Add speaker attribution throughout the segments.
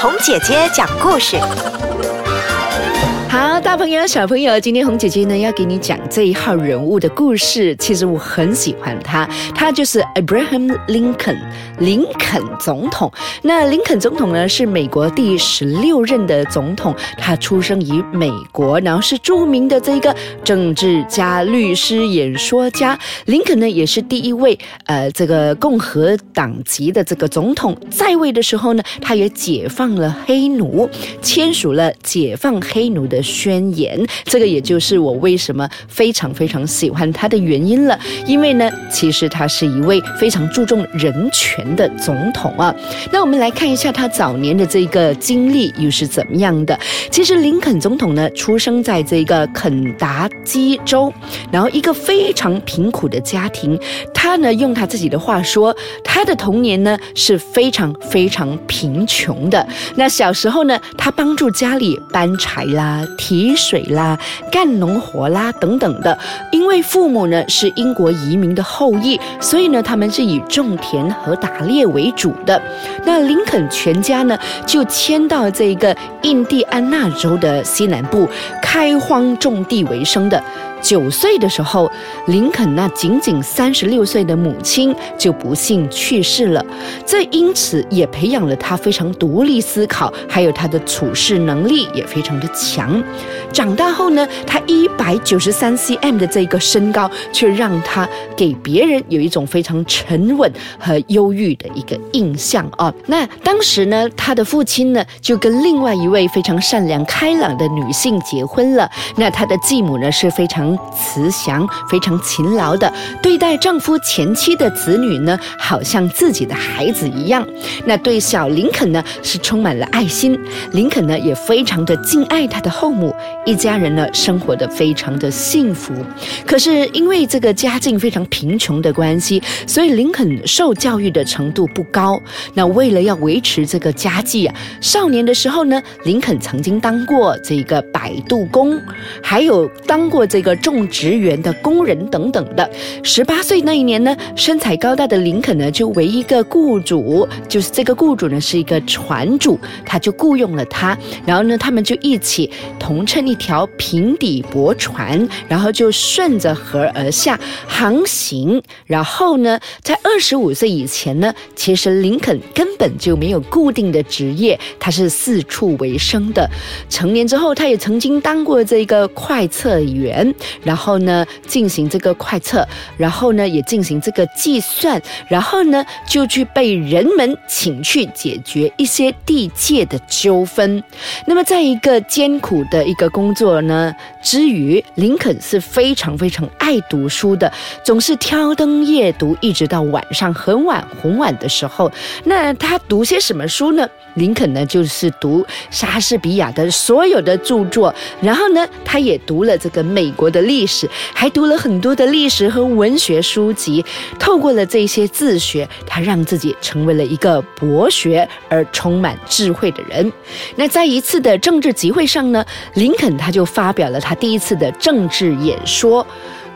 Speaker 1: 童姐姐讲故事。
Speaker 2: 好，大朋友、小朋友，今天红姐姐呢要给你讲这一号人物的故事。其实我很喜欢他，他就是 Abraham Lincoln，林肯总统。那林肯总统呢是美国第十六任的总统，他出生于美国，然后是著名的这个政治家、律师、演说家。林肯呢也是第一位呃这个共和党籍的这个总统，在位的时候呢，他也解放了黑奴，签署了解放黑奴的。宣言，这个也就是我为什么非常非常喜欢他的原因了。因为呢，其实他是一位非常注重人权的总统啊。那我们来看一下他早年的这个经历又是怎么样的。其实林肯总统呢，出生在这个肯达基州，然后一个非常贫苦的家庭。他呢，用他自己的话说，他的童年呢是非常非常贫穷的。那小时候呢，他帮助家里搬柴啦。提水啦，干农活啦，等等的。因为父母呢是英国移民的后裔，所以呢他们是以种田和打猎为主的。那林肯全家呢就迁到这个印第安纳州的西南部，开荒种地为生的。九岁的时候，林肯那仅仅三十六岁的母亲就不幸去世了，这因此也培养了他非常独立思考，还有他的处事能力也非常的强。长大后呢，他一百九十三 cm 的这个身高，却让他给别人有一种非常沉稳和忧郁的一个印象啊。那当时呢，他的父亲呢就跟另外一位非常善良开朗的女性结婚了。那他的继母呢是非常。慈祥、非常勤劳的对待丈夫前妻的子女呢，好像自己的孩子一样。那对小林肯呢，是充满了爱心。林肯呢，也非常的敬爱他的后母，一家人呢，生活的非常的幸福。可是因为这个家境非常贫穷的关系，所以林肯受教育的程度不高。那为了要维持这个家计啊，少年的时候呢，林肯曾经当过这个摆渡工，还有当过这个。种植园的工人等等的，十八岁那一年呢，身材高大的林肯呢，就为一个雇主，就是这个雇主呢是一个船主，他就雇佣了他，然后呢，他们就一起同乘一条平底驳船，然后就顺着河而下航行。然后呢，在二十五岁以前呢，其实林肯根本就没有固定的职业，他是四处为生的。成年之后，他也曾经当过这个快测员。然后呢，进行这个快测，然后呢，也进行这个计算，然后呢，就去被人们请去解决一些地界的纠纷。那么，在一个艰苦的一个工作呢之余，林肯是非常非常爱读书的，总是挑灯夜读，一直到晚上很晚很晚的时候。那他读些什么书呢？林肯呢，就是读莎士比亚的所有的著作，然后呢，他也读了这个美国的。历史还读了很多的历史和文学书籍，透过了这些自学，他让自己成为了一个博学而充满智慧的人。那在一次的政治集会上呢，林肯他就发表了他他第一次的政治演说。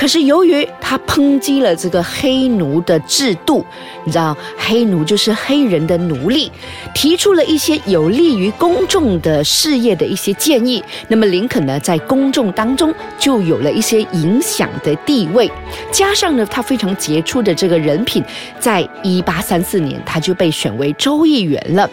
Speaker 2: 可是由于他抨击了这个黑奴的制度，你知道黑奴就是黑人的奴隶，提出了一些有利于公众的事业的一些建议。那么林肯呢，在公众当中就有了一些影响的地位，加上呢，他非常杰出的这个人品，在一八三四年他就被选为州议员了。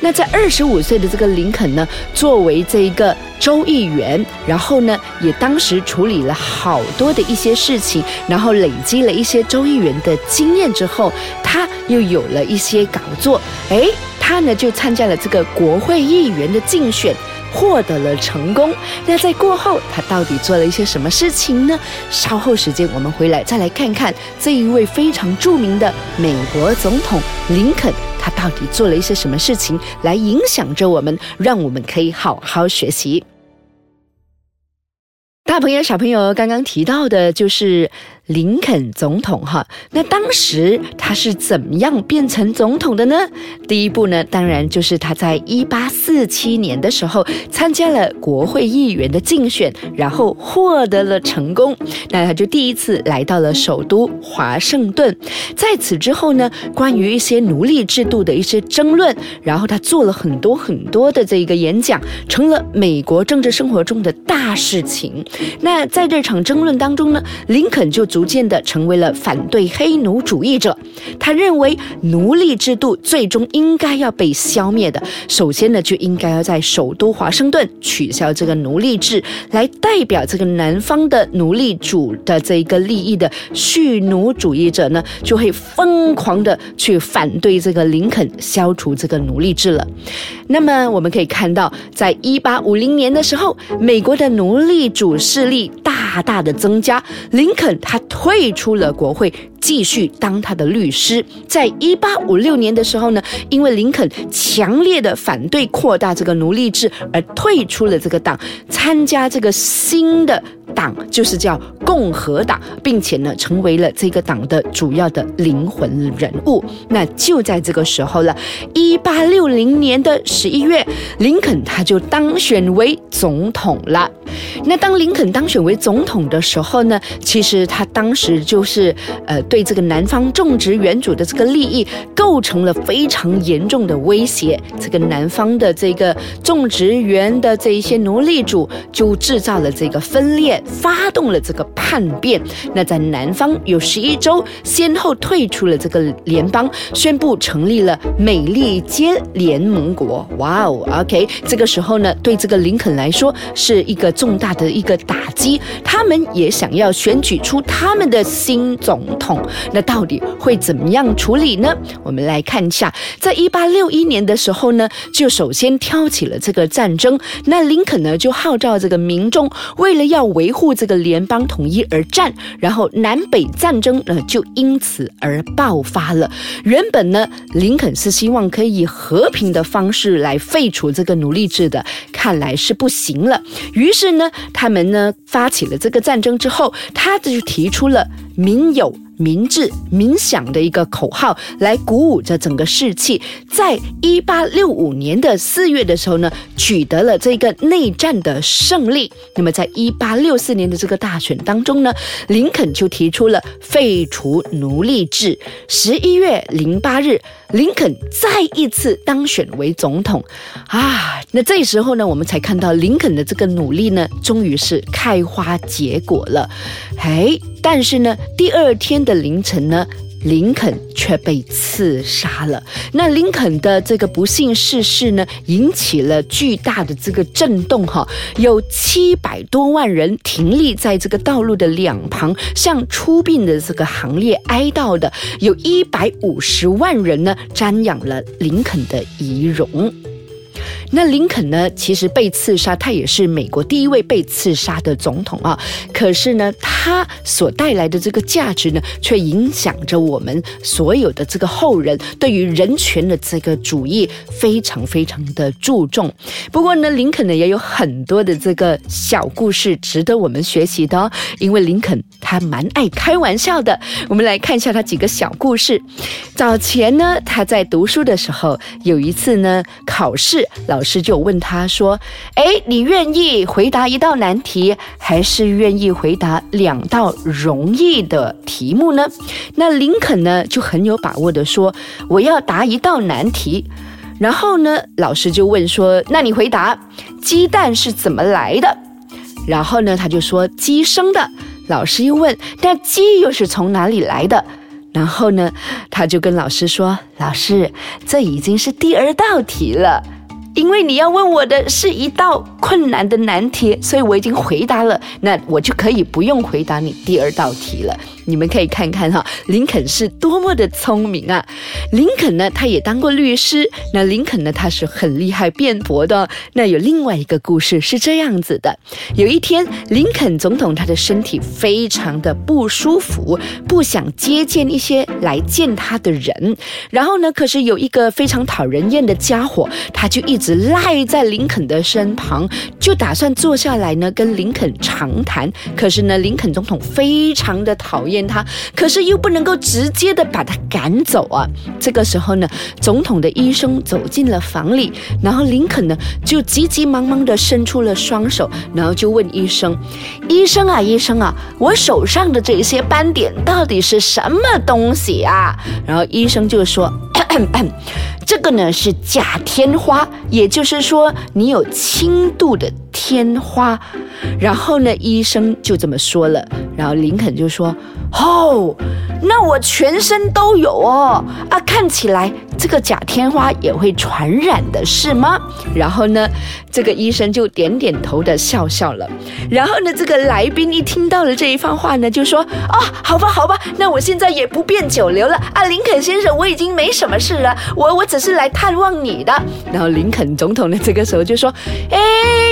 Speaker 2: 那在二十五岁的这个林肯呢，作为这一个州议员，然后呢，也当时处理了好多的一些。事情，然后累积了一些州议员的经验之后，他又有了一些搞作。哎，他呢就参加了这个国会议员的竞选，获得了成功。那在过后，他到底做了一些什么事情呢？稍后时间我们回来再来看看这一位非常著名的美国总统林肯，他到底做了一些什么事情来影响着我们，让我们可以好好学习。大朋友、小朋友刚刚提到的就是林肯总统哈。那当时他是怎么样变成总统的呢？第一步呢，当然就是他在一八四七年的时候参加了国会议员的竞选，然后获得了成功。那他就第一次来到了首都华盛顿。在此之后呢，关于一些奴隶制度的一些争论，然后他做了很多很多的这个演讲，成了美国政治生活中的大事情。那在这场争论当中呢，林肯就逐渐的成为了反对黑奴主义者。他认为奴隶制度最终应该要被消灭的，首先呢就应该要在首都华盛顿取消这个奴隶制，来代表这个南方的奴隶主的这一个利益的蓄奴主义者呢，就会疯狂的去反对这个林肯消除这个奴隶制了。那么我们可以看到，在一八五零年的时候，美国的奴隶主势力大大的增加，林肯他退出了国会。继续当他的律师，在一八五六年的时候呢，因为林肯强烈的反对扩大这个奴隶制而退出了这个党，参加这个新的党，就是叫共和党，并且呢，成为了这个党的主要的灵魂人物。那就在这个时候了，一八六零年的十一月，林肯他就当选为总统了。那当林肯当选为总统的时候呢，其实他当时就是呃。对这个南方种植园主的这个利益构成了非常严重的威胁，这个南方的这个种植园的这一些奴隶主就制造了这个分裂，发动了这个叛变。那在南方有十一州先后退出了这个联邦，宣布成立了美利坚联盟国。哇哦，OK，这个时候呢，对这个林肯来说是一个重大的一个打击，他们也想要选举出他们的新总统。那到底会怎么样处理呢？我们来看一下，在一八六一年的时候呢，就首先挑起了这个战争。那林肯呢，就号召这个民众，为了要维护这个联邦统一而战，然后南北战争呢，就因此而爆发了。原本呢，林肯是希望可以和平的方式来废除这个奴隶制的，看来是不行了。于是呢，他们呢发起了这个战争之后，他就提出了民有。民治、民享的一个口号，来鼓舞着整个士气。在一八六五年的四月的时候呢，取得了这个内战的胜利。那么，在一八六四年的这个大选当中呢，林肯就提出了废除奴隶制。十一月零八日。林肯再一次当选为总统啊！那这时候呢，我们才看到林肯的这个努力呢，终于是开花结果了。哎，但是呢，第二天的凌晨呢。林肯却被刺杀了。那林肯的这个不幸逝世呢，引起了巨大的这个震动哈，有七百多万人停立在这个道路的两旁，向出殡的这个行列哀悼的，有一百五十万人呢，瞻仰了林肯的遗容。那林肯呢？其实被刺杀，他也是美国第一位被刺杀的总统啊。可是呢，他所带来的这个价值呢，却影响着我们所有的这个后人对于人权的这个主义非常非常的注重。不过呢，林肯呢也有很多的这个小故事值得我们学习的哦，因为林肯他蛮爱开玩笑的。我们来看一下他几个小故事。早前呢，他在读书的时候，有一次呢考试老。老师就问他说：“哎，你愿意回答一道难题，还是愿意回答两道容易的题目呢？”那林肯呢就很有把握的说：“我要答一道难题。”然后呢，老师就问说：“那你回答鸡蛋是怎么来的？”然后呢，他就说：“鸡生的。”老师又问：“那鸡又是从哪里来的？”然后呢，他就跟老师说：“老师，这已经是第二道题了。”因为你要问我的是一道困难的难题，所以我已经回答了，那我就可以不用回答你第二道题了。你们可以看看哈，林肯是多么的聪明啊！林肯呢，他也当过律师。那林肯呢，他是很厉害辩驳的。那有另外一个故事是这样子的：有一天，林肯总统他的身体非常的不舒服，不想接见一些来见他的人。然后呢，可是有一个非常讨人厌的家伙，他就一只赖在林肯的身旁，就打算坐下来呢，跟林肯长谈。可是呢，林肯总统非常的讨厌他，可是又不能够直接的把他赶走啊。这个时候呢，总统的医生走进了房里，然后林肯呢就急急忙忙的伸出了双手，然后就问医生：“医生啊，医生啊，我手上的这些斑点到底是什么东西啊？”然后医生就说。咳咳咳这个呢是假天花，也就是说你有轻度的天花。然后呢，医生就这么说了。然后林肯就说：“哦，那我全身都有哦啊，看起来这个假天花也会传染的是吗？”然后呢，这个医生就点点头的笑笑了。然后呢，这个来宾一听到了这一番话呢，就说：“哦，好吧，好吧，那我现在也不便久留了啊，林肯先生，我已经没什么事了，我我只是来探望你的。”然后林肯总统呢，这个时候就说：“哎，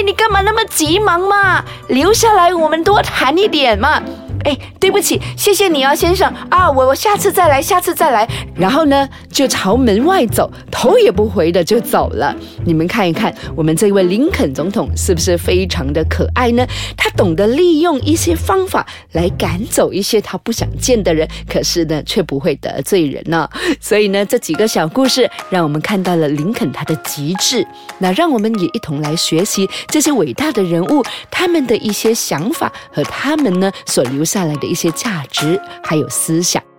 Speaker 2: 你干嘛那么急忙嘛？留下来，我们多谈一点嘛。”哎，对不起，谢谢你哦，先生啊，我我下次再来，下次再来。然后呢，就朝门外走，头也不回的就走了。你们看一看，我们这位林肯总统是不是非常的可爱呢？他懂得利用一些方法来赶走一些他不想见的人，可是呢，却不会得罪人呢。所以呢，这几个小故事让我们看到了林肯他的极致。那让我们也一同来学习这些伟大的人物他们的一些想法和他们呢所留。下来的一些价值还有思想。